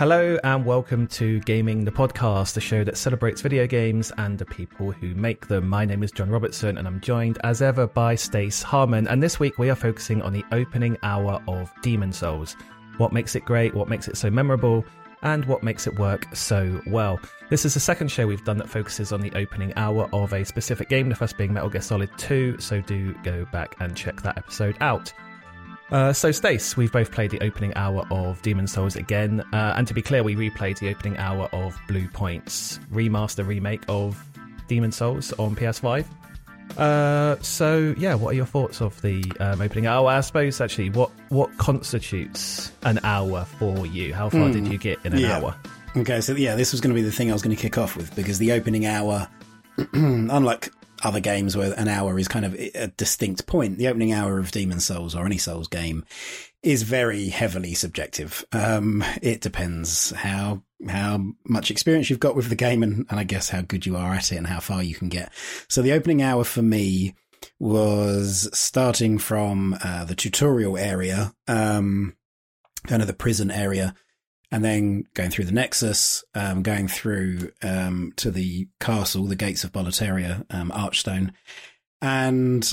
Hello and welcome to Gaming the Podcast, the show that celebrates video games and the people who make them. My name is John Robertson and I'm joined as ever by Stace Harmon. And this week we are focusing on the opening hour of Demon Souls. What makes it great, what makes it so memorable, and what makes it work so well. This is the second show we've done that focuses on the opening hour of a specific game, the first being Metal Gear Solid 2, so do go back and check that episode out. Uh, so, Stace, we've both played the opening hour of Demon Souls again, uh, and to be clear, we replayed the opening hour of Bluepoint's remaster remake of Demon Souls on PS5. Uh, so, yeah, what are your thoughts of the um, opening hour? I suppose actually, what what constitutes an hour for you? How far mm, did you get in an yeah. hour? Okay, so yeah, this was going to be the thing I was going to kick off with because the opening hour, unlike other games where an hour is kind of a distinct point. The opening hour of Demon Souls or any Souls game is very heavily subjective. Um, it depends how how much experience you've got with the game and, and I guess how good you are at it and how far you can get. So the opening hour for me was starting from uh, the tutorial area, um, kind of the prison area, and then going through the Nexus, um, going through um, to the castle, the gates of Boletaria, um, Archstone, and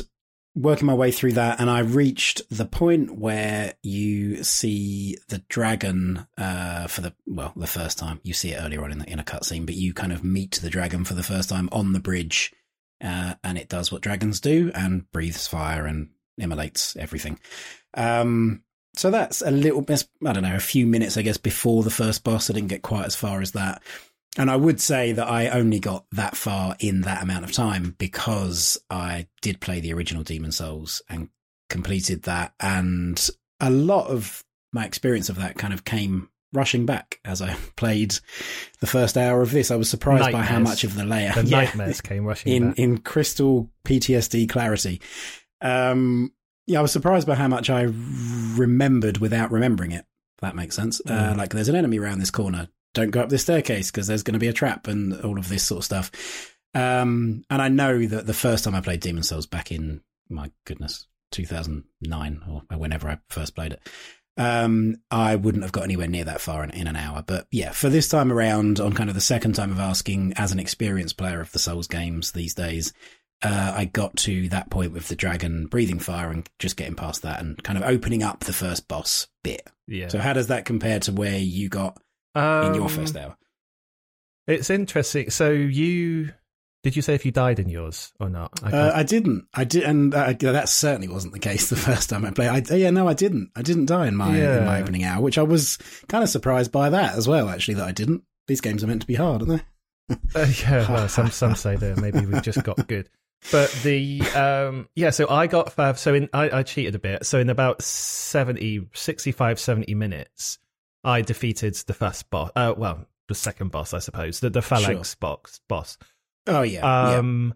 working my way through that. And I reached the point where you see the dragon uh, for the well, the first time. You see it earlier on in, the, in a cutscene, but you kind of meet the dragon for the first time on the bridge, uh, and it does what dragons do and breathes fire and immolates everything. Um, so that's a little bit, I don't know, a few minutes, I guess, before the first boss. I didn't get quite as far as that. And I would say that I only got that far in that amount of time because I did play the original Demon Souls and completed that. And a lot of my experience of that kind of came rushing back as I played the first hour of this. I was surprised nightmares. by how much of the layer the yeah, nightmares came rushing in back. in crystal PTSD clarity. Um, yeah, I was surprised by how much I remembered without remembering it. that makes sense. Uh, mm. Uh, like, there's an enemy around this corner. Don't go up this staircase because there's going to be a trap and all of this sort of stuff. Um, and I know that the first time I played Demon Souls back in, my goodness, 2009 or whenever I first played it, um, I wouldn't have got anywhere near that far in, in, an hour. But yeah, for this time around, on kind of the second time of asking as an experienced player of the Souls games these days, uh, I got to that point with the dragon breathing fire and just getting past that and kind of opening up the first boss bit. Yeah. So how does that compare to where you got um, in your first um, hour? It's interesting. So you did you say if you died in yours or not? I, uh, I didn't. I did, and uh, that certainly wasn't the case the first time I played. I, yeah, no, I didn't. I didn't die in my yeah. in my opening hour, which I was kind of surprised by that as well. Actually, that I didn't. These games are meant to be hard, aren't they? uh, yeah, well, some some say that maybe we've just got good. But the um yeah, so I got five so in I, I cheated a bit. So in about 70 65 70 minutes I defeated the first boss uh well, the second boss I suppose, the the phalanx sure. box boss. Oh yeah. Um yeah.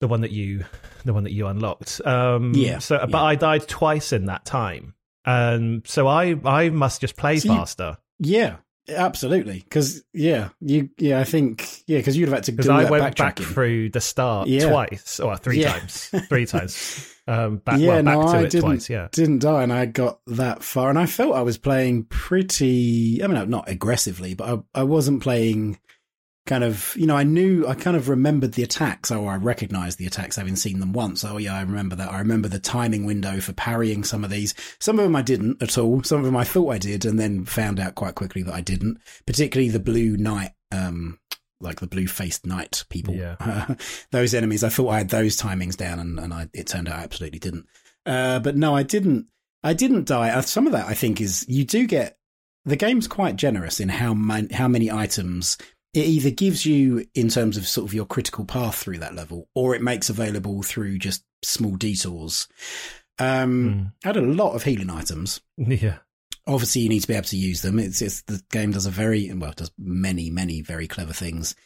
the one that you the one that you unlocked. Um yeah. so but yeah. I died twice in that time. And so I I must just play so faster. You, yeah. Absolutely, because yeah, you yeah, I think yeah, because you'd have had to because I went back through the start yeah. twice or three yeah. times, three times. Um, back, yeah, well, back no, to I it didn't, twice. Yeah, didn't die, and I got that far, and I felt I was playing pretty. I mean, not aggressively, but I, I wasn't playing kind of, you know, I knew, I kind of remembered the attacks, or I recognized the attacks having seen them once. Oh, yeah, I remember that. I remember the timing window for parrying some of these. Some of them I didn't at all. Some of them I thought I did and then found out quite quickly that I didn't, particularly the blue knight, um, like the blue faced knight people. Yeah. those enemies, I thought I had those timings down and, and I, it turned out I absolutely didn't. Uh, but no, I didn't, I didn't die. Uh, some of that I think is you do get the game's quite generous in how man, how many items it either gives you in terms of sort of your critical path through that level, or it makes available through just small detours. Um, mm. I had a lot of healing items. Yeah. Obviously, you need to be able to use them. It's, it's the game does a very well, does many, many very clever things.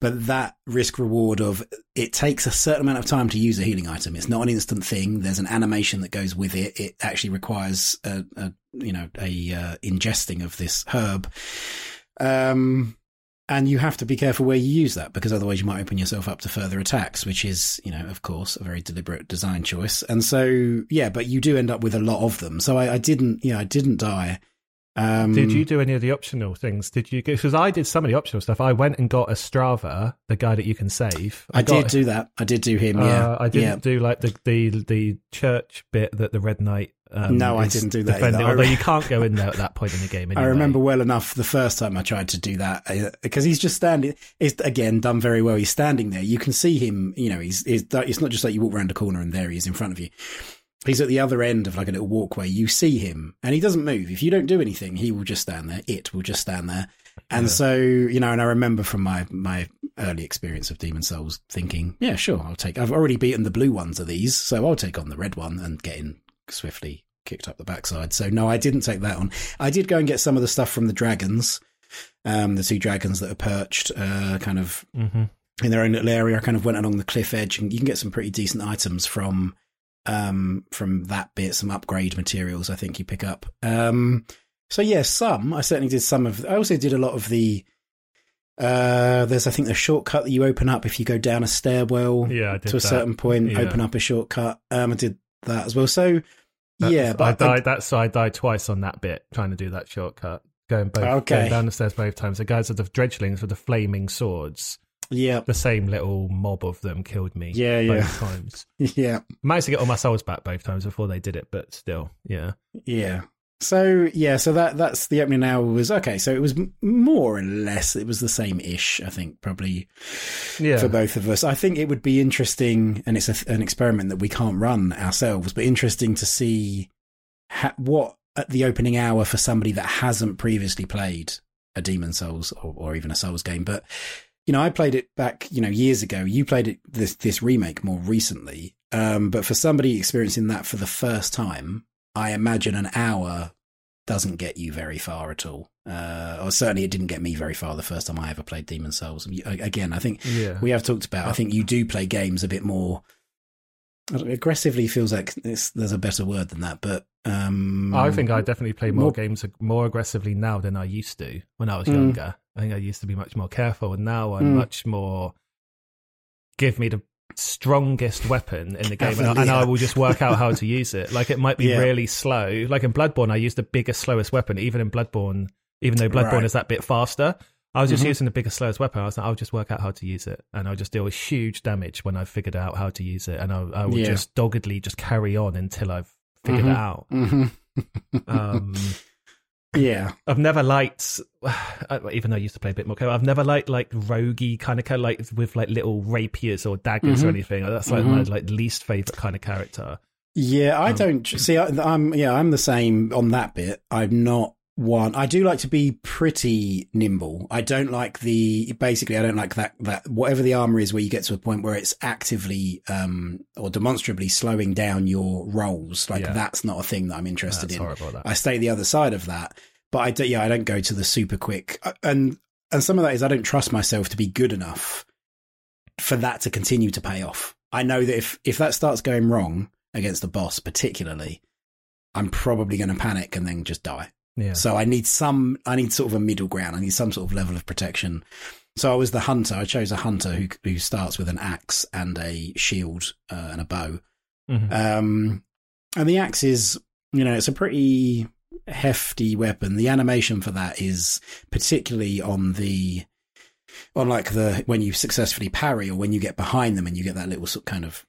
But that risk reward of it takes a certain amount of time to use a healing item. It's not an instant thing. There's an animation that goes with it. It actually requires a, a you know a uh, ingesting of this herb. Um, and you have to be careful where you use that because otherwise you might open yourself up to further attacks, which is, you know, of course, a very deliberate design choice. And so, yeah, but you do end up with a lot of them. So I, I didn't, yeah, I didn't die Um, Did you do any of the optional things? Did you? Because I did some of the optional stuff. I went and got Ostrava, the guy that you can save. I, got, did do that. I did do him. Yeah, Uh, I didn't yeah. do like the, the the church bit that the Red Knight. Um, No, I didn't do that defending. Although you can't go in there at that point in the game. Anyway. I remember well enough the first time I tried to do that uh, because he's just standing. It's again done very well. He's standing there. You can see him. You know, he's, he's it's not just like you walk around a corner and there he is in front of you. He's at the other end of like a little walkway. You see him and he doesn't move. If you don't do anything, he will just stand there. It will just stand there. And Yeah. so, you know, and I remember from my, my early experience of Demon Souls thinking, yeah, sure, I'll take, I've already beaten the blue ones of these, so I'll take on the red one and get in swiftly kicked up the backside. So no, I didn't take that on. I did go and get some of the stuff from the dragons, um, the two dragons that are perched, uh, kind of Mhm. in their own little area. I kind of went along the cliff edge and you can get some pretty decent items from, um, from that bit, some upgrade materials I think you pick up. Um, so yeah, some, I certainly did some of, I also did a lot of the, uh, there's, I think, the shortcut that you open up if you go down a stairwell Yeah, I did to a that. certain point, Yeah. open up a shortcut. Um, I did that as well. So, yeah, but I- died. That's so I died twice on that bit trying to do that shortcut. Going both Okay. going down the stairs both times. The guys are the dreglings with the flaming swords. Yeah, The same little mob of them killed me. Yeah, both yeah. times. yeah, Managed to get all my souls back both times before they did it, but still, yeah. yeah. So yeah, so that that's the opening hour was okay. So it was more or less it was the same ish. I think probably Yeah. for both of us. I think it would be interesting, and it's a, an experiment that we can't run ourselves, but interesting to see ha- what at the opening hour for somebody that hasn't previously played a Demon Souls or, or even a Souls game. But you know, I played it back, you know, years ago. You played it this this remake more recently. Um, but for somebody experiencing that for the first time, I imagine an hour doesn't get you very far at all. Uh, or certainly it didn't get me very far the first time I ever played Demon Souls. Again, I think yeah. we have talked about. I think you do play games a bit more I don't know, aggressively. Feels like it's, there's a better word than that, but um, I think I definitely play more, more- games more aggressively now than I used to when I was Mm. younger. I think I used to be much more careful, and now I'm Mm. much more. Give me the strongest weapon in the game, and, I, and I will just work out how to use it. Like it might be Yeah. really slow. Like in Bloodborne, I used the biggest, slowest weapon. Even in Bloodborne, even though Bloodborne Right. is that bit faster, I was just Mhm. using the biggest, slowest weapon. I was like, I'll just work out how to use it, and I'll just deal with huge damage when I've figured out how to use it, and I, I will Yeah. just doggedly just carry on until I've figured Mhm. it out. Mhm. Um, yeah, I've never liked, even though I used to play a bit more. I've never liked like roguey kind of like with like little rapiers or daggers or Mhm. anything. That's like my Mhm. like least favorite kind of character. yeah. I Um, don't see. I, I'm yeah. I'm the same on that bit. I'm not one. I do like to be pretty nimble. I don't like the basically. I don't like that that whatever the armor is, where you get to a point where it's actively um or demonstrably slowing down your rolls. Like Yeah. that's not a thing that I'm interested That's in. horrible. I stay the other side of that. But I do, yeah, I don't go to the super quick, uh, and and some of that is I don't trust myself to be good enough for that to continue to pay off. I know that if if that starts going wrong against the boss, particularly, I'm probably going to panic and then just die. Yeah. So I need some, I need sort of a middle ground. I need some sort of level of protection. So I was the hunter. I chose a hunter who who starts with an axe and a shield uh, and a bow. Mhm. Um, and the axe is, you know, it's a pretty hefty weapon. The animation for that is particularly on the, on like the, when you successfully parry or when you get behind them and you get that little sort of kind of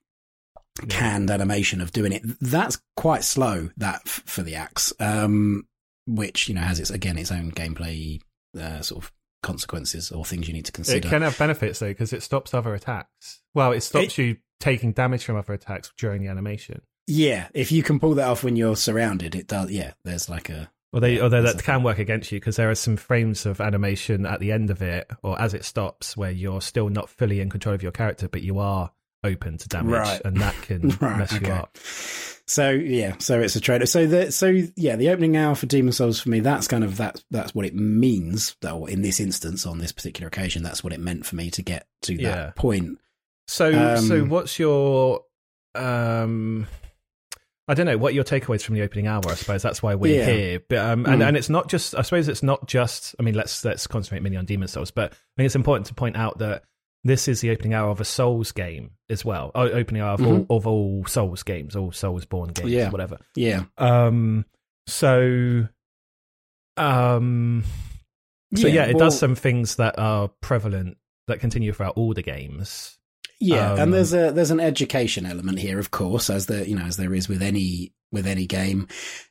canned animation of doing it. That's quite slow, that f- for the axe, um, which, you know, has its, again, its own gameplay, uh, sort of consequences or things you need to consider. It can have benefits though because it stops other attacks. Well, it stops you taking damage from other attacks during the animation. yeah. If you can pull that off when you're surrounded, it does. Yeah. There's like a, Although, Yeah, although that can work against you because there are some frames of animation at the end of it or as it stops where you're still not fully in control of your character, but you are open to damage, Right. and that can Right, mess you up. So yeah, so it's a trade. So the so yeah, the opening hour for Demon Souls for me, that's kind of that that's what it means. Though in this instance, on this particular occasion, that's what it meant for me to get to that Yeah. point. So, so Um, what's your um? I don't know what your takeaways from the opening hour. I suppose that's why we're Yeah. here. But um, and Mm. and it's not just. I suppose it's not just. I mean, let's let's concentrate mainly on Demon Souls. But I think it's important to point out that this is the opening hour of a Souls game as well. Oh, opening hour of, all, of all Souls games, all Soulsborne games, Yeah. whatever. Yeah, Um, so Um. So yeah, Yeah, it well- does some things that are prevalent that continue throughout all the games. Yeah, Um, and there's a there's an education element here, of course, as there you know as there is with any with any game.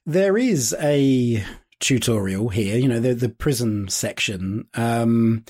There is a tutorial here. You know, the the prison section. Um,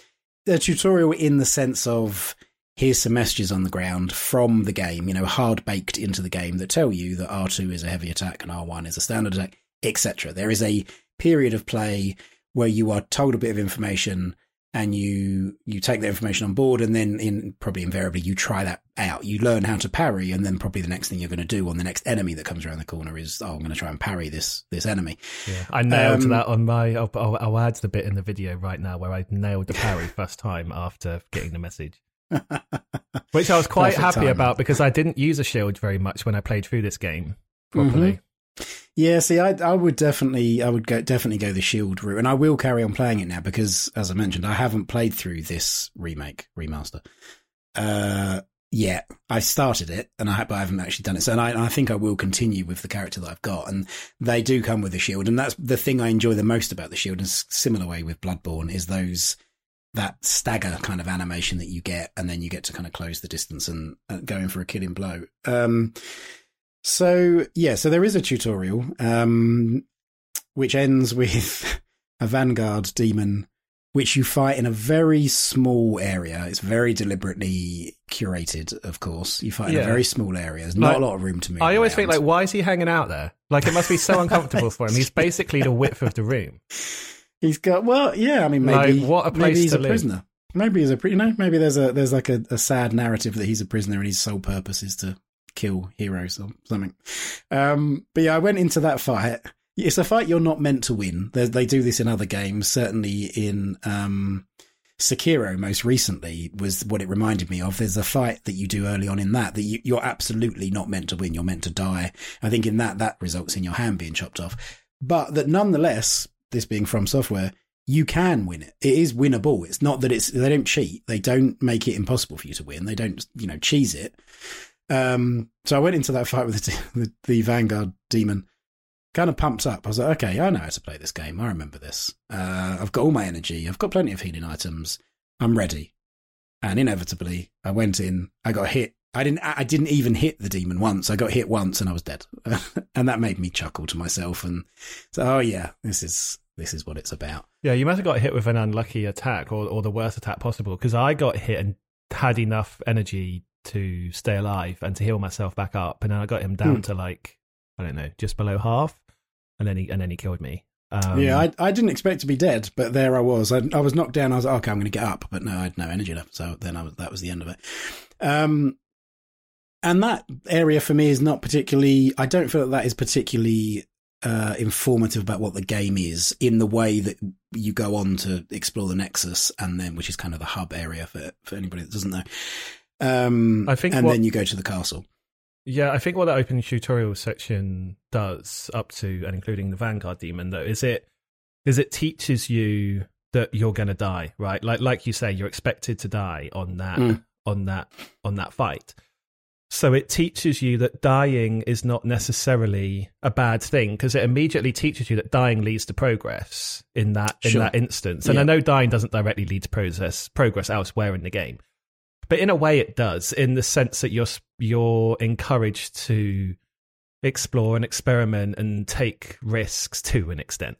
the tutorial in the sense of here's some messages on the ground from the game. You know, hard baked into the game that tell you that R two is a heavy attack and R one is a standard attack, etc. There is a period of play where you are told a bit of information and you you take the information on board and then in probably invariably you try that out you learn how to parry and then probably the next thing you're going to do on the next enemy that comes around the corner is oh i'm going to try and parry this this enemy Yeah, I nailed Um, that on my. I'll, I'll, I'll add the bit in the video right now where I nailed the parry first time after getting the message, which I was quite Perfect happy timing. about because I didn't use a shield very much when I played through this game properly. Yeah see i i would definitely i would go definitely go the shield route and i will carry on playing it now because as i mentioned i haven't played through this remake remaster uh yet. I started it and i but i haven't actually done it. So and I, I think i will continue with the character that i've got and they do come with a shield and that's the thing i enjoy the most about the shield in a similar way with bloodborne is those that stagger kind of animation that you get and then you get to kind of close the distance and uh, go in for a killing blow. Um so yeah so there is a tutorial um which ends with a vanguard demon which you fight in a very small area it's very deliberately curated of course you fight in a very small area there's not Like, a lot of room to move I always think like, why is he hanging out there? Like it must be so uncomfortable for him. He's basically the width of the room. He's got well, yeah. I mean, maybe Like, what a place maybe he's to a live. prisoner. Maybe he's a you know. Maybe there's a there's like a, a sad narrative that he's a prisoner and his sole purpose is to kill heroes or something. Um, but yeah, I went into that fight. It's a fight you're not meant to win. They, they do this in other games. Certainly in um, Sekiro, most recently, was what it reminded me of. There's a fight that you do early on in that that you, you're absolutely not meant to win. You're meant to die. I think in that that results in your hand being chopped off. But that nonetheless, this being From Software, you can win it. It is winnable. It's not that it's they don't cheat. They don't make it impossible for you to win. They don't you know cheese it. Um, so I went into that fight with the, the, the Vanguard demon, kind of pumped up. I was like, okay, I know how to play this game. I remember this. Uh, I've got all my energy. I've got plenty of healing items. I'm ready. And inevitably, I went in. I got hit. I didn't. I didn't even hit the demon once. I got hit once, and I was dead. and that made me chuckle to myself. And so, oh yeah, this is this is what it's about. Yeah, you must have got hit with an unlucky attack or, or the worst attack possible because I got hit and had enough energy to stay alive and to heal myself back up, and then I got him down Hmm. to like I don't know, just below half, and then he and then he killed me. Um, yeah, I, I didn't expect to be dead, but there I was. I, I was knocked down. I was like, okay, I'm going to get up, but no, I had no energy left. So then I was, that was the end of it. Um, and that area for me is not particularly. I don't feel that that is particularly uh, informative about what the game is in the way that you go on to explore the Nexus, and then which is kind of the hub area for for anybody that doesn't know. Um, I think and what- then you go to the castle. Yeah, I think what that open tutorial section does, up to and including the Vanguard Demon, though, is it is it teaches you that you're going to die, right? Like like you say, you're expected to die on that Mm. on that on that fight. So it teaches you that dying is not necessarily a bad thing because it immediately teaches you that dying leads to progress in that in that instance. And I know dying doesn't directly lead to progress progress elsewhere in the game, but in a way it does in the sense that you're you're encouraged to explore and experiment and take risks to an extent.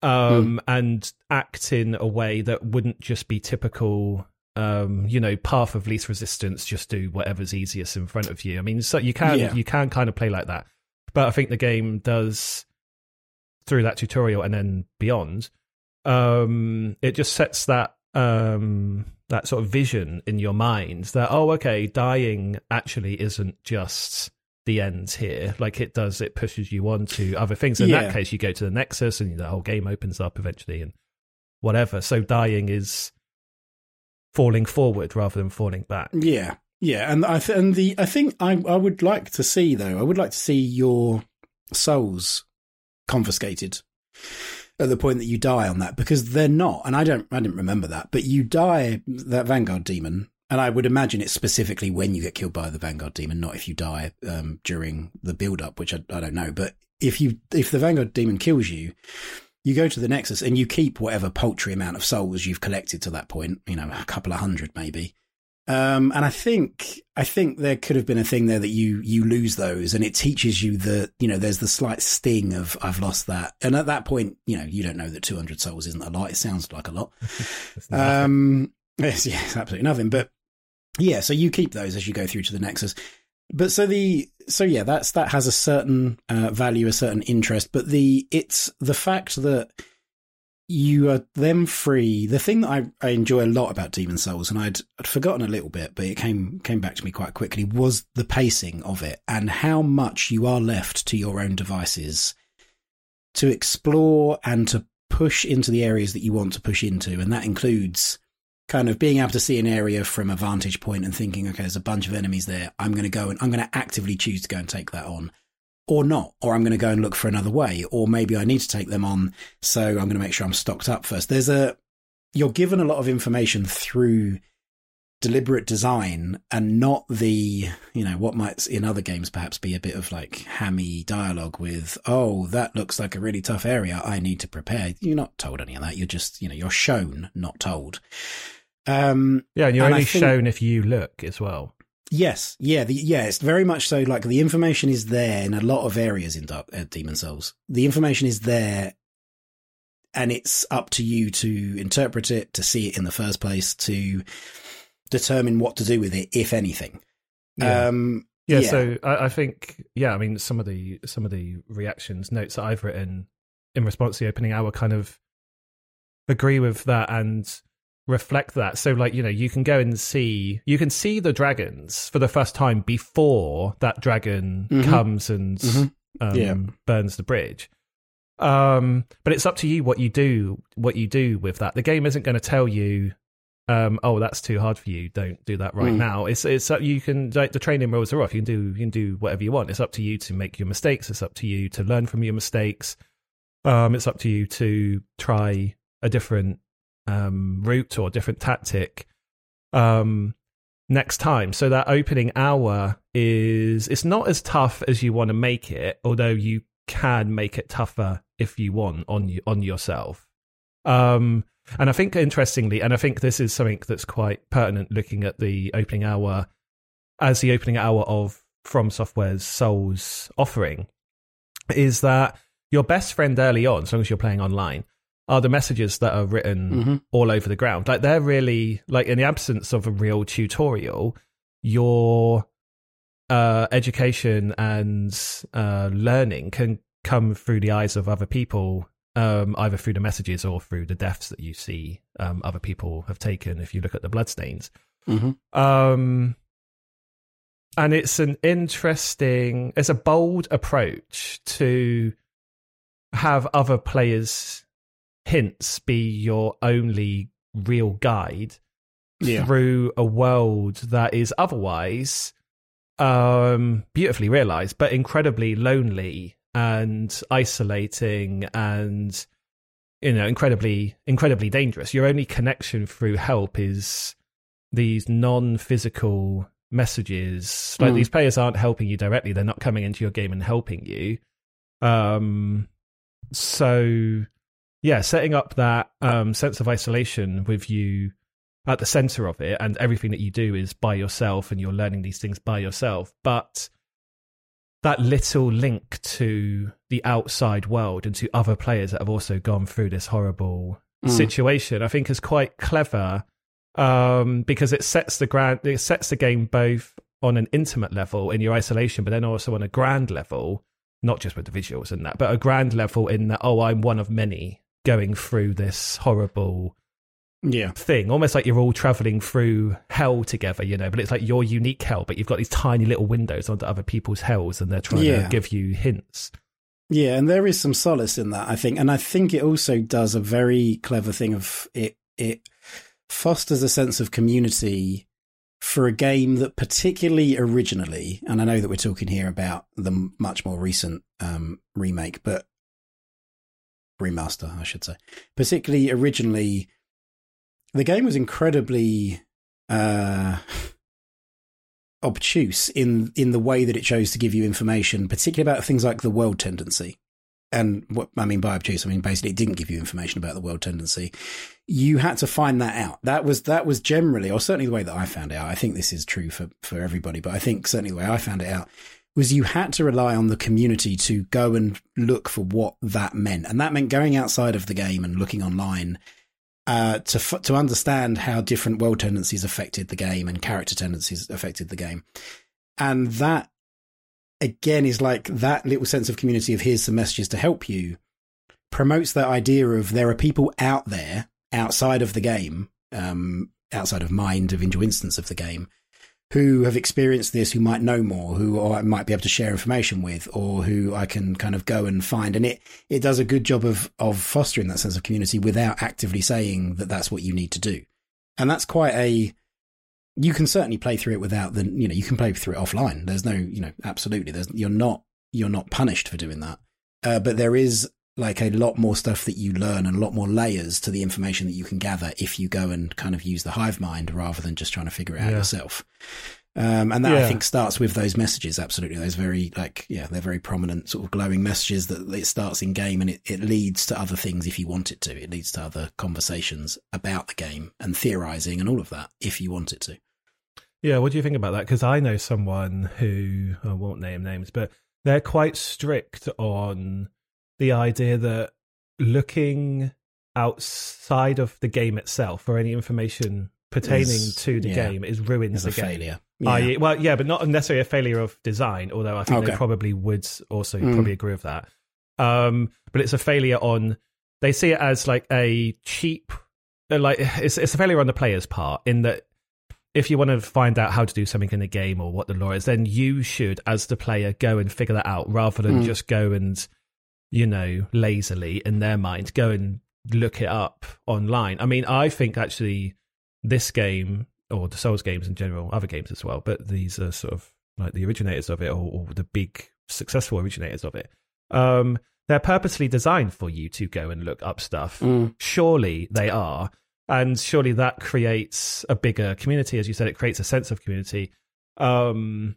Um and act in a way that wouldn't just be typical um you know path of least resistance just do whatever's easiest in front of you. I mean so you can Yeah. you can kind of play like that. But i think the game does through that tutorial and then beyond um it just sets that um that sort of vision in your mind that oh okay dying actually isn't just the end here. Like it does it pushes you on to other things. In Yeah. that case you go to the nexus and the whole game opens up eventually and whatever. So dying is falling forward rather than falling back. Yeah, yeah, and I th- and the I think I I would like to see though I would like to see your souls confiscated at the point that you die on that because they're not, and I don't I didn't remember that, but you die that Vanguard demon, and I would imagine it's specifically when you get killed by the Vanguard demon, not if you die um, during the build up, which I, I don't know, but if you if the Vanguard demon kills you. you go to the Nexus and you keep whatever paltry amount of souls you've collected to that point, you know, a couple of hundred maybe. Um, and I think, I think there could have been a thing there that you, you lose those and it teaches you that, you know, there's the slight sting of, I've lost that. And at that point, you know, you don't know that 200 souls isn't a lot. It sounds like a lot. um, yes, yes, absolutely nothing. But yeah, so you keep those as you go through to the Nexus. But so the, so yeah, that's, that has a certain, uh, value, a certain interest, but the, it's the fact that, you are them free. The thing that I, I enjoy a lot about Demon Souls, and I'd, I'd forgotten a little bit, but it came came back to me quite quickly, was the pacing of it and how much you are left to your own devices to explore and to push into the areas that you want to push into, and that includes kind of being able to see an area from a vantage point and thinking, okay, there's a bunch of enemies there. I'm going to go and I'm going to actively choose to go and take that on or not, or I'm going to go and look for another way, or maybe I need to take them on, so I'm going to make sure I'm stocked up first. There's a, you're given a lot of information through deliberate design and not the, you know, what might in other games perhaps be a bit of like hammy dialogue with, oh, that looks like a really tough area. I need to prepare. You're not told any of that. You're just, you know, you're shown, not told. Um, yeah, and you're and only think, shown if you look as well. Yes, yeah, the, yeah. It's very much so. Like the information is there in a lot of areas in Dark, uh, Demon Souls. The information is there, and it's up to you to interpret it, to see it in the first place, to determine what to do with it, if anything. Yeah. Um, yeah, yeah, so I, I, think yeah, I mean some of the some of the reactions notes that I've written in response to the opening hour kind of agree with that and reflect that. So like, you know, you can go and see you can see the dragons for the first time before that dragon mm-hmm. comes and mm-hmm. um, yeah. burns the bridge. Um, but it's up to you what you do what you do with that. The game isn't going to tell you um, oh, that's too hard for you. Don't do that right mm. now. It's it's up, you can like, the training rules are off. You can do you can do whatever you want. It's up to you to make your mistakes. It's up to you to learn from your mistakes. Um, it's up to you to try a different um, route or different tactic um, next time. So that opening hour is it's not as tough as you want to make it, although you can make it tougher if you want on on yourself. Um, and I think interestingly, and I think this is something that's quite pertinent looking at the opening hour as the opening hour of From Software's Souls offering, is that your best friend early on, as long as you're playing online, are the messages that are written mm-hmm. all over the ground. Like they're really like in the absence of a real tutorial, your uh, education and uh, learning can come through the eyes of other people, um, either through the messages or through the deaths that you see um, other people have taken. If you look at the bloodstains, mm-hmm. um, and it's an interesting, it's a bold approach to have other players hints be your only real guide yeah. through a world that is otherwise um, beautifully realized, but incredibly lonely and isolating and you know incredibly incredibly dangerous. Your only connection through help is these non-physical messages. Like mm. these players aren't helping you directly; they're not coming into your game and helping you. Um, so yeah, setting up that um, sense of isolation with you at the center of it, and everything that you do is by yourself, and you're learning these things by yourself. But that little link to the outside world and to other players that have also gone through this horrible mm. situation, I think is quite clever um, because it sets the grand, it sets the game both on an intimate level in your isolation, but then also on a grand level, not just with the visuals and that, but a grand level in that, oh, I'm one of many going through this horrible yeah. thing. Almost like you're all traveling through hell together you know but it's like your unique hell but you've got these tiny little windows onto other people's hells and they're trying yeah. to give you hints. Yeah and there is some solace in that i think and i think it also does a very clever thing of it it fosters a sense of community for a game that particularly originally and i know that we're talking here about the much more recent um, remake but remaster, I should say. Particularly originally, the game was incredibly uh, obtuse in in the way that it chose to give you information, particularly about things like the world tendency. and what I mean by obtuse, I mean basically it didn't give you information about the world tendency. You had to find that out. That was that was generally, or certainly the way that I found it out. I think this is true for for everybody, but I think certainly the way I found it out was you had to rely on the community to go and look for what that meant, and that meant going outside of the game and looking online uh, to to understand how different world tendencies affected the game and character tendencies affected the game, and that again is like that little sense of community of here's some messages to help you promotes that idea of there are people out there outside of the game, um, outside of my individual instance of the game, who have experienced this, who might know more, who I might be able to share information with, or who I can kind of go and find. And it, it does a good job of, of fostering that sense of community without actively saying that that's what you need to do. And that's quite a, you can certainly play through it without the, you know, you can play through it offline. There's no, you know, absolutely. There's, you're not, you're not punished for doing that. Uh, but there is like a lot more stuff that you learn and a lot more layers to the information that you can gather if you go and kind of use the hive mind rather than just trying to figure it out yeah. yourself. Um, and that yeah. I think starts with those messages. Absolutely. Those very like, yeah, they're very prominent sort of glowing messages that it starts in game and it, it leads to other things if you want it to. It leads to other conversations about the game and theorizing and all of that if you want it to. Yeah. What do you think about that? Because I know someone who, I won't name names, but they're quite strict on the idea that looking outside of the game itself or any information pertaining is, to the yeah, game is ruins the game. Failure. Yeah. well, yeah, but not necessarily a failure of design. Although I think okay. they probably would also mm. probably agree with that. Um, but it's a failure on. They see it as like a cheap, uh, like it's it's a failure on the player's part in that if you want to find out how to do something in a game or what the lore is, then you should, as the player, go and figure that out rather than mm. just go and you know, lazily in their mind, go and look it up online. I mean, I think actually this game or the Souls games in general, other games as well, but these are sort of like the originators of it or, or the big successful originators of it. Um, they're purposely designed for you to go and look up stuff. Mm. Surely they are. And surely that creates a bigger community. As you said, it creates a sense of community. Um,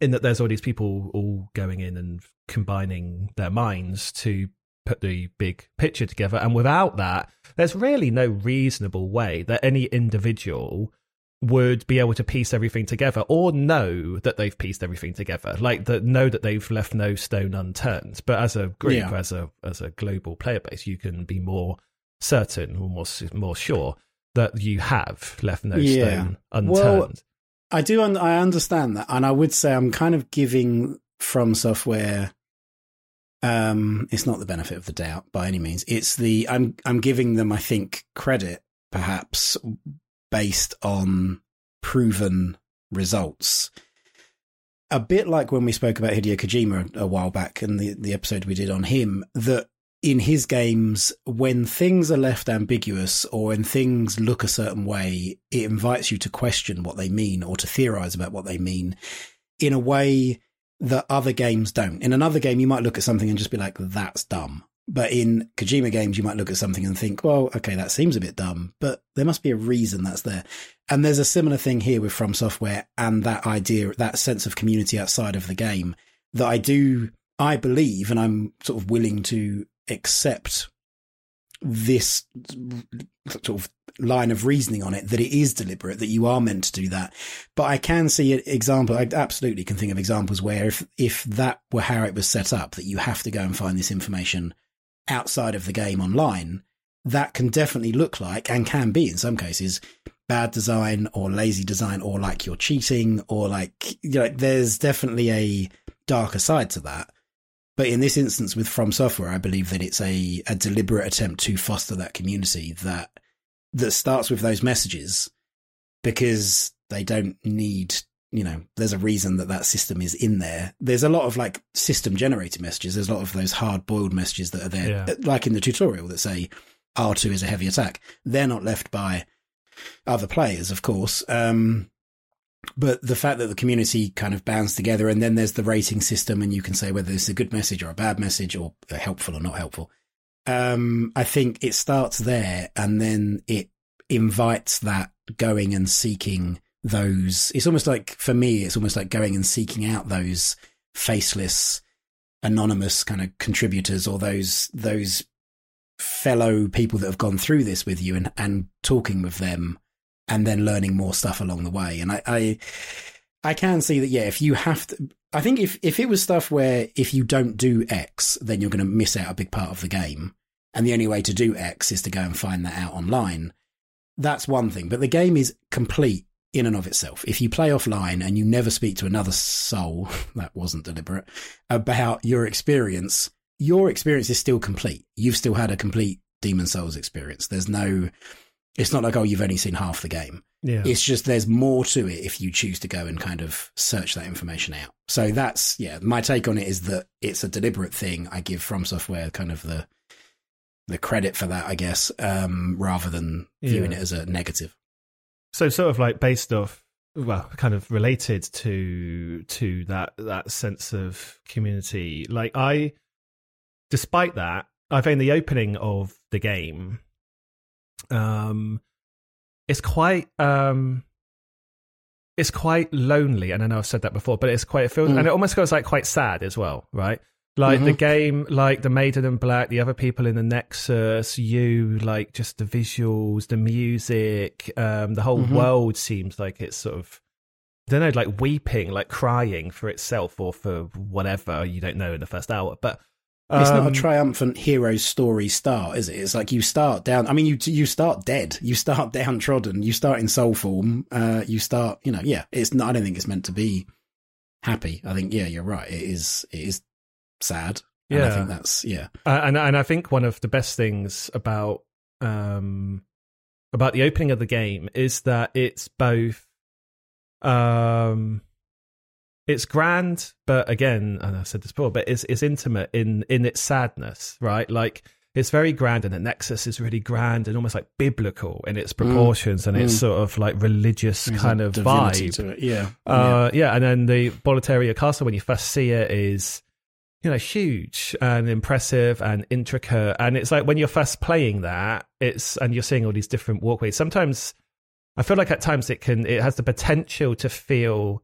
in that there's all these people all going in and combining their minds to put the big picture together. And without that, there's really no reasonable way that any individual would be able to piece everything together or know that they've pieced everything together like that know that they've left no stone unturned but as a group yeah. as a as a global player base you can be more certain or more more sure that you have left no yeah. stone unturned well, I do. Un- I understand that, and I would say I'm kind of giving From Software. Um, it's not the benefit of the doubt by any means. It's the I'm I'm giving them, I think, credit perhaps based on proven results. A bit like when we spoke about Hideo Kojima a while back and the, the episode we did on him, that in his games, when things are left ambiguous or when things look a certain way, it invites you to question what they mean or to theorize about what they mean in a way that other games don't. In another game, you might look at something and just be like, that's dumb. But in Kojima games, you might look at something and think, well, okay, that seems a bit dumb, but there must be a reason that's there. And there's a similar thing here with From Software and that idea, that sense of community outside of the game that I do, I believe, and I'm sort of willing to accept this sort of line of reasoning on it that it is deliberate that you are meant to do that. But i can see an example i absolutely can think of examples where if if that were how it was set up that you have to go and find this information outside of the game online that can definitely look like and can be in some cases bad design or lazy design or like you're cheating or like you know there's definitely a darker side to that but in this instance with From Software, I believe that it's a, a deliberate attempt to foster that community that that starts with those messages because they don't need you know there's a reason that that system is in there. There's a lot of like system generated messages. There's a lot of those hard boiled messages that are there yeah. like in the tutorial that say r2 is a heavy attack. They're not left by other players of course. Um, but the fact that the community kind of bands together and then there's the rating system and you can say whether it's a good message or a bad message or helpful or not helpful. Um, I think it starts there and then it invites that going and seeking those. It's almost like, for me, it's almost like going and seeking out those faceless anonymous kind of contributors or those those fellow people that have gone through this with you and and talking with them and then learning more stuff along the way. And I, I, I can see that. Yeah, if you have to, I think if if it was stuff where if you don't do X, then you're going to miss out a big part of the game, and the only way to do X is to go and find that out online. That's one thing, but the game is complete in and of itself. If you play offline and you never speak to another soul, that wasn't deliberate, about your experience, your experience is still complete. You've still had a complete Demon Souls experience. There's no it's not like, oh, you've only seen half the game. Yeah. It's just there's more to it if you choose to go and kind of search that information out. So that's, yeah, my take on it is that it's a deliberate thing. I give From Software kind of the the credit for that, I guess, um, rather than viewing Yeah. it as a negative. So sort of like based off well, kind of related to to that that sense of community. Like I despite that, I think the opening of the game um it's quite um it's quite lonely and I know I've said that before, but it's quite it feels Mm. and it almost feels like quite sad as well, right? Like the Mhm. game, like the Maiden in Black, the other people in the Nexus, you, like just the visuals, the music, um, the whole Mhm. world seems like it's sort of, I don't know, like weeping, like crying for itself or for whatever you don't know in the first hour. But It's not um, a triumphant hero story start, is it? It's like you start down. I mean, you you start dead. You start downtrodden. You start in soul form. Uh, you start. You know, yeah. It's not. I don't think it's meant to be happy. I think. Yeah, you're right. It is. It is sad. And I think that's yeah. Uh, and and I think one of the best things about um about the opening of the game is that it's both um it's grand, but again, and I said this before, but it's it's intimate in in its sadness, right? Like it's very grand, and the Nexus is really grand and almost like biblical in its proportions and its Mm. sort of like religious There's kind of vibe. to it. Yeah. Uh, yeah. and then the Boletaria Castle when you first see it is, you know, huge and impressive and intricate. And it's like when you're first playing that, it's and you're seeing all these different walkways. Sometimes I feel like at times it can it has the potential to feel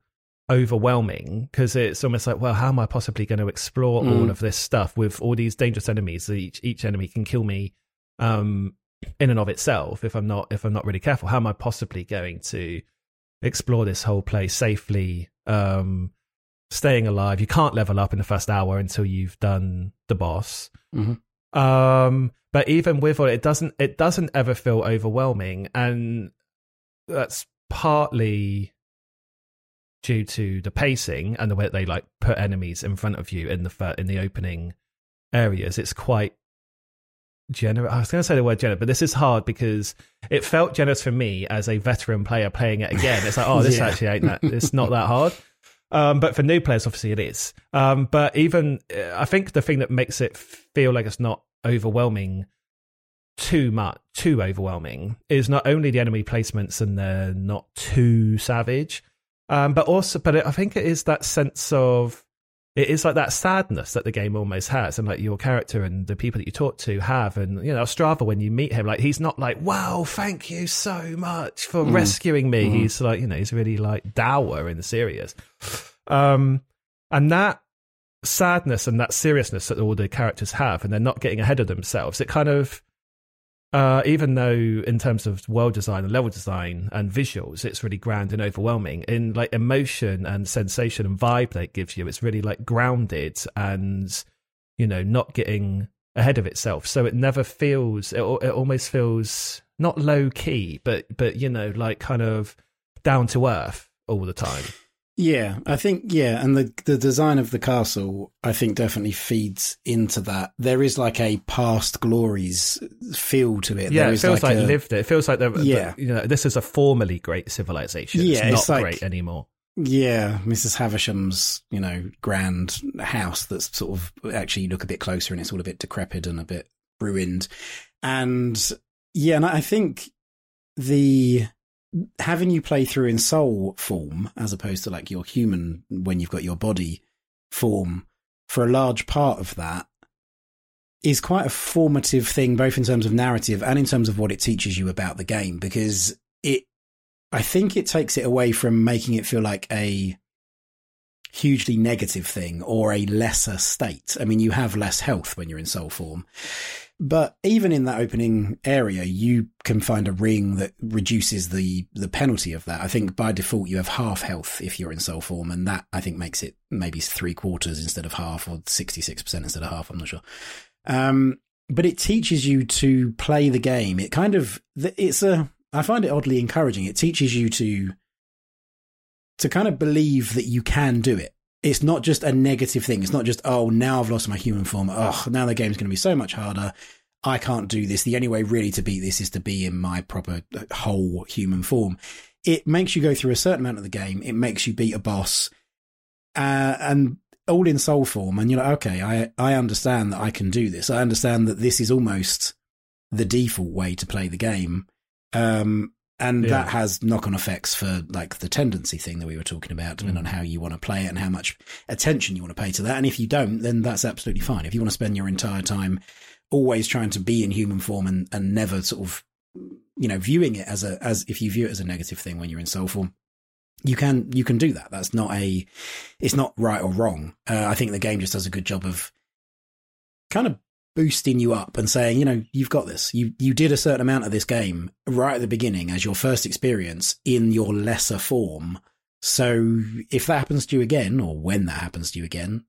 overwhelming because it's almost like, well, how am I possibly going to explore all Mm. of this stuff with all these dangerous enemies? Each each enemy can kill me um in and of itself if I'm not if I'm not really careful. How am I possibly going to explore this whole place safely, um, staying alive. You can't level up in the first hour until you've done the boss. Mhm. Um, but even with all it doesn't it doesn't ever feel overwhelming, and that's partly due to the pacing and the way that they like put enemies in front of you in the fir- in the opening areas. It's quite generous. I was going to say the word generous, but this is hard because it felt generous for me as a veteran player playing it again. It's like, oh, this Yeah. actually ain't that. It's not that hard. Um, but for new players, obviously it is. Um, but even uh, I think the thing that makes it feel like it's not overwhelming too much, too overwhelming, is not only the enemy placements and they're not too savage, um, but also, but it, I think it is that sense of it is like that sadness that the game almost has, and like your character and the people that you talk to have, and you know Strava when you meet him, like he's not like, "Wow, thank you so much for Mm. rescuing me." Mhm. He's like, you know, he's really like dour in the serious, um, and that sadness and that seriousness that all the characters have, and they're not getting ahead of themselves. It kind of uh, even though in terms of world design and level design and visuals, it's really grand and overwhelming. In like emotion and sensation and vibe that it gives you, it's really like grounded and you know not getting ahead of itself. So it never feels. It, it almost feels not low key, but but you know like kind of down to earth all the time. Yeah, I think yeah, and the the design of the castle, I think, definitely feeds into that. There is like a past glories feel to it. Yeah, there it feels like, a, lived it. It feels like the, Yeah. the- you know this is a formerly great civilization. Yeah, it's it's not like- great anymore. Yeah, Mrs. Havisham's, you know, grand house that's sort of actually you look a bit closer and it's all a bit decrepit and a bit ruined. And yeah, and I think the having you play through in soul form as opposed to like your human when you've got your body form for a large part of that is quite a formative thing both in terms of narrative and in terms of what it teaches you about the game because it I think it takes it away from making it feel like a hugely negative thing or a lesser state. I mean, you have less health when you're in soul form. But even in that opening area, you can find a ring that reduces the the penalty of that. I think by default you have half health if you're in soul form, and that I think makes it maybe three quarters instead of half, or sixty six percent instead of half. I'm not sure. Um, but it teaches you to play the game. It kind of it's a I find it oddly encouraging. It teaches you to to kind of believe that you can do it it's not just a negative thing. It's not just, oh, now I've lost my human form. Oh, now the game's going to be so much harder. I can't do this. The only way really to beat this is to be in my proper uh, whole human form. It makes you go through a certain amount of the game. It makes you beat a boss, uh, and all in soul form. And you're like, okay, I I understand that I can do this. I understand that this is almost the default way to play the game. Um, and yeah. that has knock-on effects for like the tendency thing that we were talking about depending mm. on how you want to play it and how much attention you want to pay to that and if you don't then that's absolutely fine if you want to spend your entire time always trying to be in human form and, and never sort of you know viewing it as a as if you view it as a negative thing when you're in soul form you can you can do that that's not a it's not right or wrong uh, i think the game just does a good job of kind of boosting you up and saying, you know, you've got this. You you did a certain amount of this game right at the beginning as your first experience in your lesser form. So if that happens to you again, or when that happens to you again,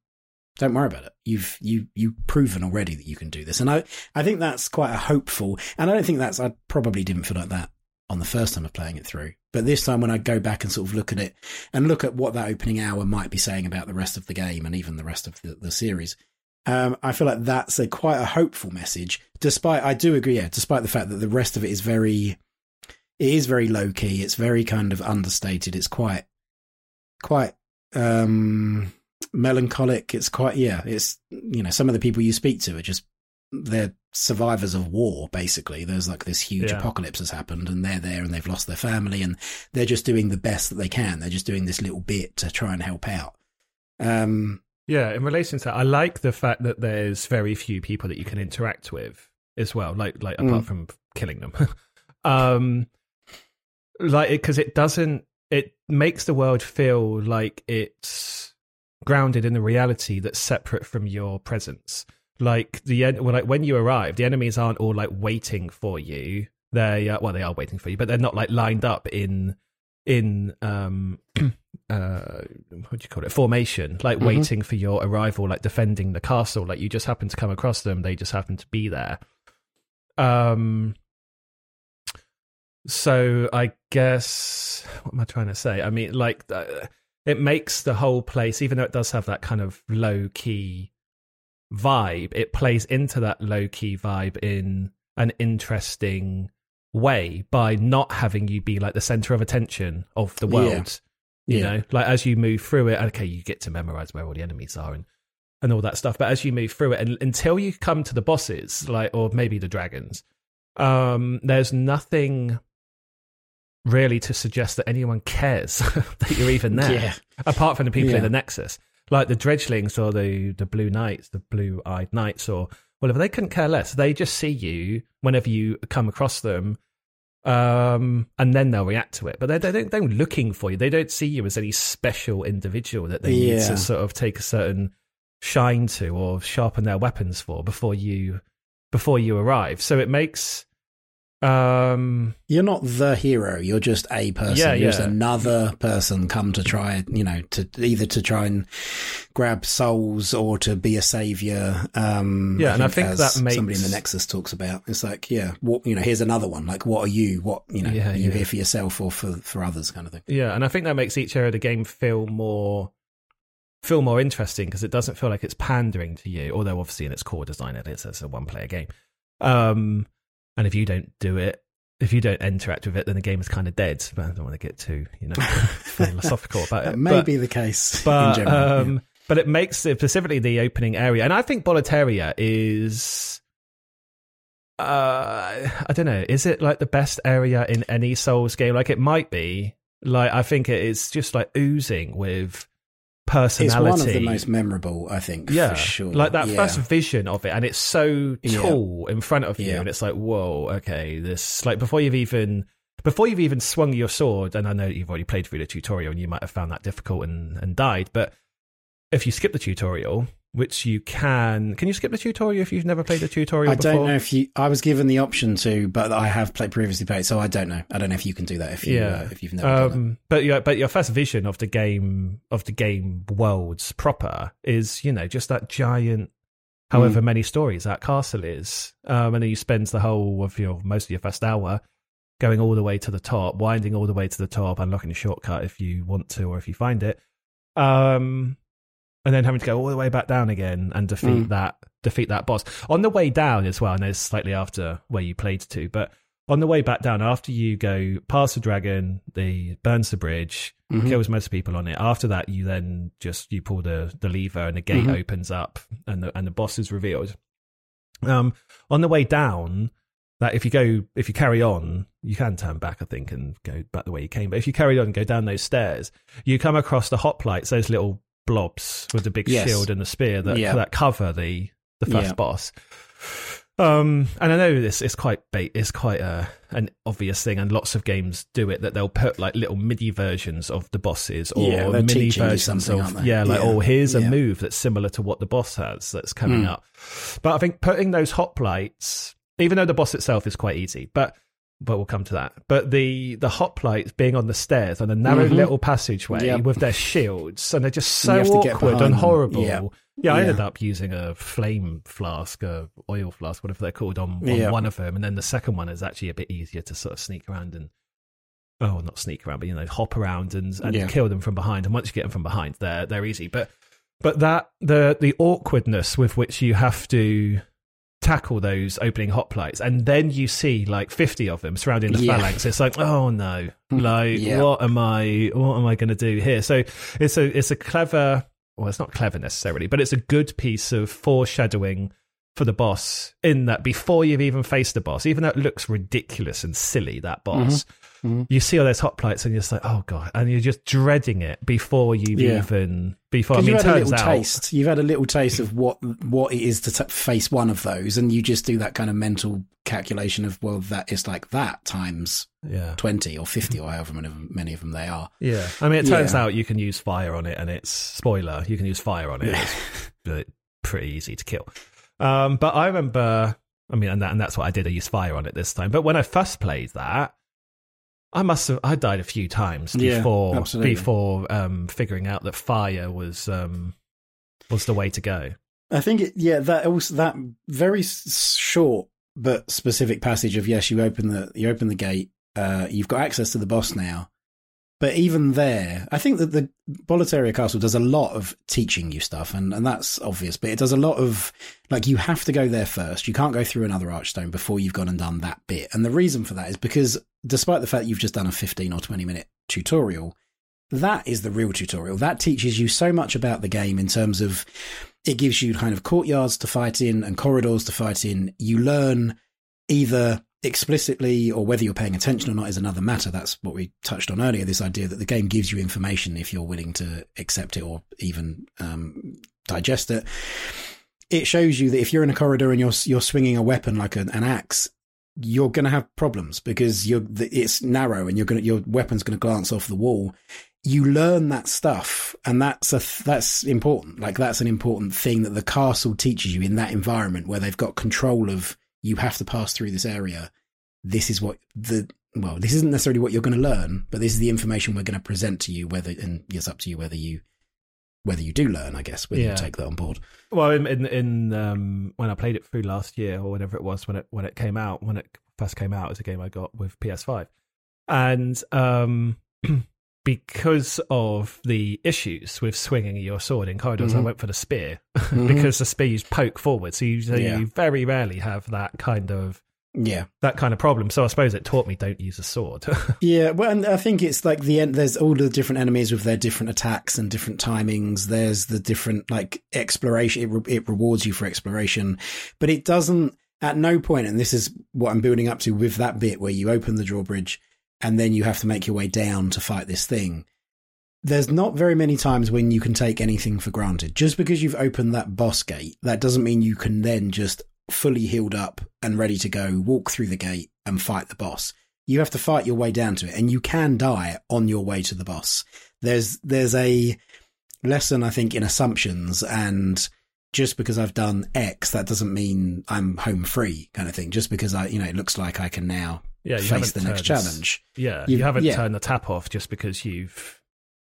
don't worry about it. You've you you've proven already that you can do this, and I I think that's quite a hopeful. And I don't think that's I probably didn't feel like that on the first time of playing it through, but this time when I go back and sort of look at it and look at what that opening hour might be saying about the rest of the game and even the rest of the, the series, um, I feel like that's a quite a hopeful message. Despite, I do agree, yeah, despite the fact that the rest of it is very, it is very low key. It's very kind of understated. It's quite, quite um, melancholic. It's quite, yeah. It's you know, some of the people you speak to are just they're survivors of war. Basically, there's like this huge yeah. apocalypse has happened, and they're there, and they've lost their family, and they're just doing the best that they can. They're just doing this little bit to try and help out. Um, yeah, in relation to that, I like the fact that there's very few people that you can interact with as well, like like mm. apart from killing them. um like because it, it doesn't it makes the world feel like it's grounded in the reality that's separate from your presence. Like the like when you arrive, the enemies aren't all like waiting for you. They uh, well, they are waiting for you, but they're not like lined up in in um uh what do you call it? Formation like mm-hmm. waiting for your arrival like defending the castle. Like you just happen to come across them they just happen to be there. Um so i guess what am i trying to say? I mean like uh, it makes the whole place even though it does have that kind of low key vibe it plays into that low key vibe in an interesting way by not having you be like the center of attention of the world. You yeah. know, like as you move through it, okay, you get to memorize where all the enemies are and and all that stuff. But as you move through it, and until you come to the bosses, like or maybe the dragons, um, there's nothing really to suggest that anyone cares that you're even there. Yeah. Apart from the people yeah. in the Nexus, like the Dreglings or the the Blue Knights, the Blue Eyed Knights, or whatever. They couldn't care less. They just see you whenever you come across them um, and then they'll react to it. But they, they don't they're looking for you. They don't see you as any special individual that they yeah. need to sort of take a certain shine to or sharpen their weapons for before you before you arrive. So it makes um, you're not the hero. You're just a person. Yeah, you're yeah. just another person come to try, you know, to either to try and grab souls or to be a savior. Um, yeah, I and I think that makes somebody in the Nexus talks about. It's like, yeah, what you know, here's another one. Like, what are you? What you know, yeah, are you here for yourself or for for others, kind of thing. Yeah, and I think that makes each area of the game feel more feel more interesting because it doesn't feel like it's pandering to you. Although obviously in its core design, it is it's a one player game. Um, and if you don't do it, if you don't interact with it, then the game is kind of dead. But I don't want to get too, you know, philosophical about it. That may but, be the case. But, general, um, yeah. but it makes it specifically the opening area. And I think Boletaria is, uh, I don't know, is it like the best area in any Souls game? Like it might be. Like I think it is just like oozing with personality. It's one of the most memorable, I think. Yeah, sure. Like that yeah. first vision of it, and it's so tall yeah. in front of you, yeah. and it's like, whoa, okay, this like before you've even before you've even swung your sword, and I know you've already played through the tutorial, and you might have found that difficult and and died, but if you skip the tutorial, which you can, can you skip the tutorial if you've never played the tutorial? I before? don't know if you. I was given the option to, but I have played previously played, so I don't know. I don't know if you can do that if you Yeah. uh, if you've never done. Um, but your but your first vision of the game of the game worlds proper is you know just that giant, however Hmm. many stories that castle is, um, and then you spend the whole of your most of your first hour going all the way to the top, winding all the way to the top, unlocking a shortcut if you want to or if you find it, um, and then having to go all the way back down again and defeat Mm. that defeat that boss on the way down as well. I know it's slightly after where you played to, but on the way back down, after you go past the dragon, the burns the bridge, Mhm. kills most people on it. After that, you then just you pull the the lever and the gate Mhm. opens up and the and the boss is revealed. Um, on the way down, that if you go if you carry on, you can turn back, I think, and go back the way you came. But if you carry on and go down those stairs, you come across the hoplites, those little blobs with the big Yes. shield and the spear that Yeah. that cover the the first Yeah. boss. Um, and I know this is quite bait. It's quite a an obvious thing, and lots of games do it. That they'll put like little MIDI versions of the bosses, or Yeah, mini versions of yeah, like Yeah, oh, here's a yeah. move that's similar to what the boss has that's coming Mm. up. But I think putting those hoplites, even though the boss itself is quite easy, but but we'll come to that. But the the hoplites being on the stairs on a narrow Mhm. little passageway Yep. with their shields, and they're just so have to get awkward and horrible. Yeah. Yeah, I Yeah. ended up using a flame flask, a oil flask, whatever they're called, on, on Yeah. one of them, and then the second one is actually a bit easier to sort of sneak around and oh, not sneak around, but you know, hop around and and Yeah. kill them from behind. And once you get them from behind, they're they're easy. But but that the the awkwardness with which you have to tackle those opening hoplites and then you see like 50 of them surrounding the Yeah. phalanx it's like oh no mm, like Yeah. what am i what am i going to do here so it's a it's a clever well it's not clever necessarily but it's a good piece of foreshadowing for the boss in that before you've even faced the boss even though it looks ridiculous and silly that mm-hmm. boss Mhm. you see all those hoplites and you're just like oh god and you're just dreading it before you've Yeah. even before I mean you've had a little out taste. You've had a little taste of what what it is to t- face one of those, and you just do that kind of mental calculation of well, that is like that times yeah twenty or fifty or however many of them, many of them they are. Yeah, I mean, it turns Yeah. out you can use fire on it, and it's spoiler. You can use fire on it. It's pretty easy to kill. Um, but I remember, I mean, and, that, and that's what I did. I used fire on it this time. But when I first played that, I must have I died a few times before absolutely. before um, figuring out that fire was um, was the way to go. I think it, yeah, that also that very short but specific passage of yes, you open the you open the gate, uh, you've got access to the boss now. But even there, I think that the Boletaria Castle does a lot of teaching you stuff, and, and that's obvious. But it does a lot of like you have to go there first. You can't go through another archstone before you've gone and done that bit. And the reason for that is because despite the fact you've just done a fifteen or twenty minute tutorial, that is the real tutorial. That teaches you so much about the game in terms of it gives you kind of courtyards to fight in and corridors to fight in. You learn either explicitly or whether you're paying attention or not is another matter. That's what we touched on earlier. This idea that the game gives you information if you're willing to accept it or even um, digest it. It shows you that if you're in a corridor and you're you're swinging a weapon like an, an axe, you're going to have problems because you're it's narrow and you're going your weapon's going to glance off the wall. You learn that stuff, and that's a that's important. Like that's an important thing that the castle teaches you in that environment where they've got control of. You have to pass through this area. This is what the well. This isn't necessarily what you're going to learn, but this is the information we're going to present to you. Whether and it's up to you whether you whether you do learn. I guess whether Yeah. you take that on board. Well, in in, in um, when I played it through last year or whenever it was when it when it came out when it first came out, it was a game I got with PS5, and um, because of the issues with swinging your sword in corridors, I Mhm. went for the spear Mhm. because the spear you poke forward, so you, so Yeah. you very rarely have that kind of Yeah, that kind of problem. So I suppose it taught me don't use a sword. Yeah, well, and I think it's like the end. There's all the different enemies with their different attacks and different timings. There's the different like exploration. It, re- it rewards you for exploration, but it doesn't. At no point, and this is what I'm building up to with that bit where you open the drawbridge and then you have to make your way down to fight this thing. There's not very many times when you can take anything for granted. Just because you've opened that boss gate, that doesn't mean you can then just fully healed up and ready to go walk through the gate and fight the boss you have to fight your way down to it and you can die on your way to the boss there's there's a lesson, I think, in assumptions and just because I've done X, that doesn't mean I'm home free kind of thing. Just because I, you know, it looks like I can now Yeah, face the next challenge. Yeah, You've- you haven't yeah. turned the tap off just because you've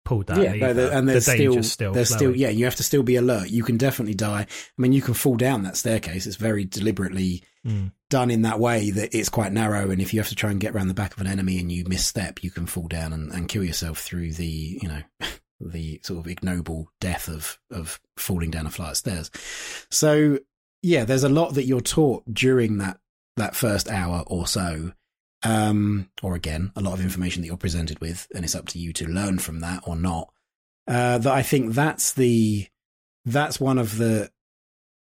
pulled that. yeah, there- and there's the still, still, there's flowing. still, yeah, you have to still be alert. You can definitely die. I mean, you can fall down that staircase. It's very deliberately Mm. done in that way that it's quite narrow. And if you have to try and get around the back of an enemy and you misstep, you can fall down and, and kill yourself through the, you know, the sort of ignoble death of, of falling down a flight of stairs. So yeah, there's a lot that you're taught during that, that first hour or so. Um, or again, a lot of information that you're presented with, and it's up to you to learn from that or not. Uh, that I think that's the, that's one of the,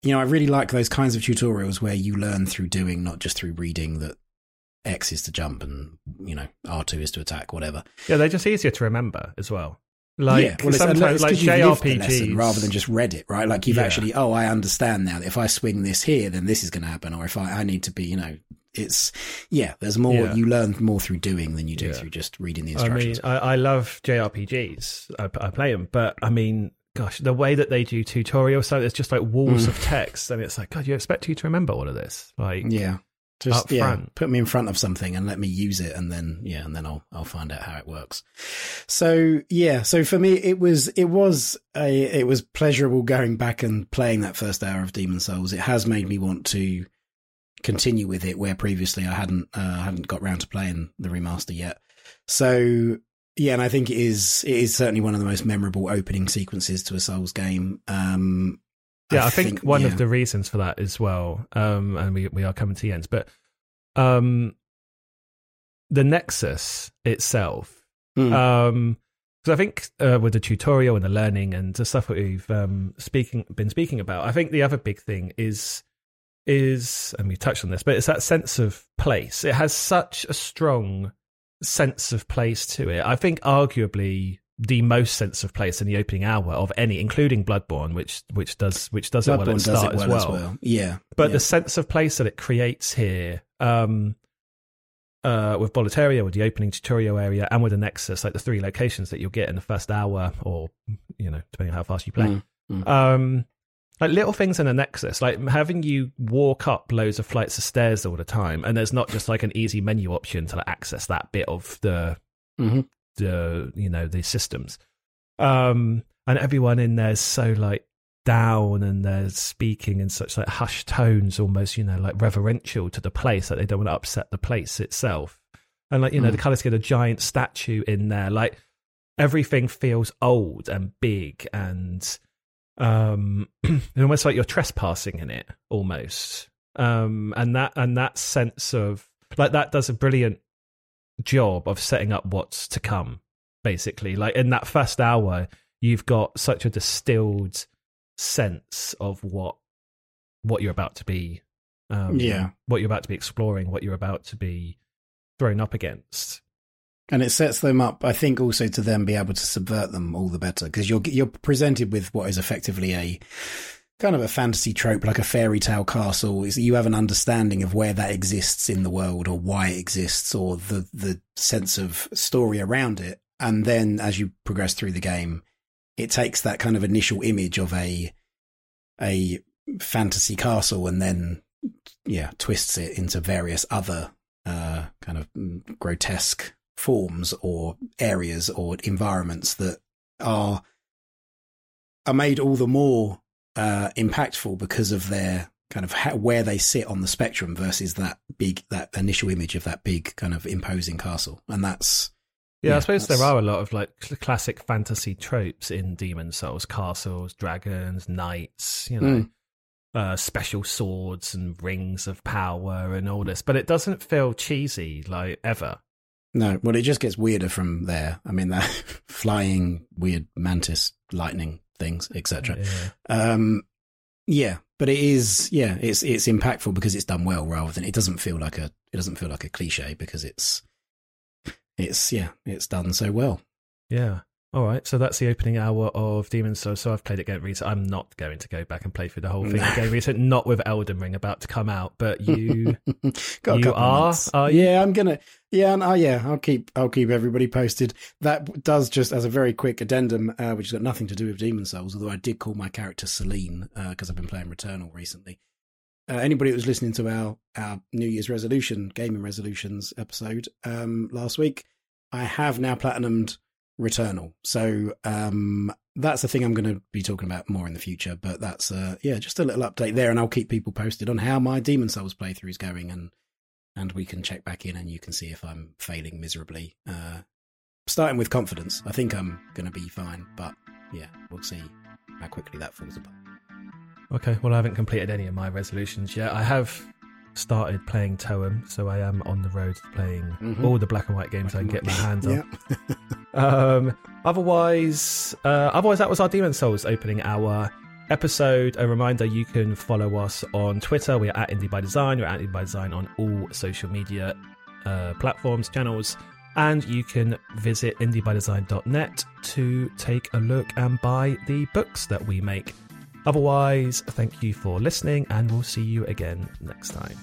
you know, I really like those kinds of tutorials where you learn through doing, not just through reading that X is to jump and, you know, R2 is to attack, whatever. Yeah, they're just easier to remember as well. Like yeah, well, it's, sometimes, like 'cause you've lived the JRPGs, lesson rather than just read it, right? Like you've Yeah. actually, oh, I understand now that if I swing this here, then this is going to happen, or if I, I need to be, you know, it's yeah. There's more. Yeah. You learn more through doing than you do through just reading the I mean, instructions. I, I love JRPGs. I, I play them, but I mean, gosh, the way that they do tutorials, so it's just like walls Mm. of text, and it's like, God, you expect you to remember all of this? Like, yeah, just yeah, put me in front of something and let me use it, and then yeah, and then I'll I'll find out how it works. So yeah, so for me, it was it was a it was pleasurable going back and playing that first hour of Demon Souls. It has made me want to continue with it where previously I hadn't uh, hadn't got round to playing the remaster yet. So yeah, and I think it is it is certainly one of the most memorable opening sequences to a Souls game. Um, yeah, I, think, one yeah. of the reasons for that as well, um, and we we are coming to the ends, but um, the Nexus itself Mm. Um, because I think uh, with the tutorial and the learning and the stuff that we've um, speaking been speaking about, I think the other big thing is is and we touched on this, but it's that sense of place. It has such a strong sense of place to it. I think arguably the most sense of place in the opening hour of any, including Bloodborne, which which does which does it well at Bloodborne the start well as as well. well. Yeah, But yeah. the sense of place that it creates here, um, uh, with Boletaria, with the opening tutorial area, and with the Nexus, like the three locations that you'll get in the first hour, or you know, depending on how fast you play. Mm, mm. Um, like little things in the Nexus, like having you walk up loads of flights of stairs all the time, and there's not just like an easy menu option to like, access that bit of the Mhm. The you know the systems. Um, and everyone in there's so like down and they're speaking in such like hushed tones, almost you know like reverential to the place that they don't want to upset the place itself. And like you know Mm. the colours get a giant statue in there, like everything feels old and big and um almost like you're trespassing in it almost um and that and that sense of like that does a brilliant job of setting up what's to come basically like in that first hour you've got such a distilled sense of what what you're about to be um Yeah. what you're about to be exploring what you're about to be thrown up against and it sets them up, I think, also to then be able to subvert them all the better because you're you're presented with what is effectively a kind of a fantasy trope, like a fairy tale castle. Is that you have an understanding of where that exists in the world, or why it exists, or the the sense of story around it, and then as you progress through the game, it takes that kind of initial image of a a fantasy castle, and then yeah, twists it into various other uh, kind of grotesque forms or areas or environments that are are made all the more uh, impactful because of their kind of ha- where they sit on the spectrum versus that big that initial image of that big kind of imposing castle, and that's Yeah, I Yeah, suppose there are a lot of like cl- classic fantasy tropes in Demon Souls: castles, dragons, knights. You know, Mm. uh, special swords and rings of power and all this. But it doesn't feel cheesy like ever. no. Well, it just gets weirder from there. I mean, that flying weird mantis lightning things, etc. Yeah. Um, yeah, but it is, yeah, it's it's impactful because it's done well, rather than it doesn't feel like a it doesn't feel like a cliche because it's it's yeah, it's done so well. Yeah. All right, so that's the opening hour of Demon's Souls. So I've played it again recently. I'm not going to go back and play through the whole thing No. again recently. Not with Elden Ring about to come out, but you, Got a you couple of are, are you? Yeah, I'm gonna. Yeah, and, uh, yeah, I'll keep. I'll keep everybody posted. That does just as a very quick addendum, uh, which has got nothing to do with Demon Souls. Although I did call my character Selene because I've been playing Returnal recently. Uh, anybody that was listening to our our New Year's resolution, gaming resolutions episode um, last week, I have now platinumed Returnal. So um, that's the thing I'm going to be talking about more in the future. But that's uh, yeah, just a little update there, and I'll keep people posted on how my Demon Souls playthrough is going, and and we can check back in, and you can see if I'm failing miserably. Uh, starting with confidence, I think I'm going to be fine, but yeah, we'll see how quickly that falls apart. Okay, well, I haven't completed any of my resolutions yet. I have started playing Toem, so I am on the road to playing Mhm. all the black and white games I can get my hands on. Yeah. Um, otherwise, uh, otherwise that was our Demon Souls opening hour episode. A reminder: you can follow us on Twitter. We're at Indie by Design. We're at Indie by Design on all social media uh, platforms, channels, and you can visit indiebydesign.net to take a look and buy the books that we make. Otherwise, thank you for listening, and we'll see you again next time.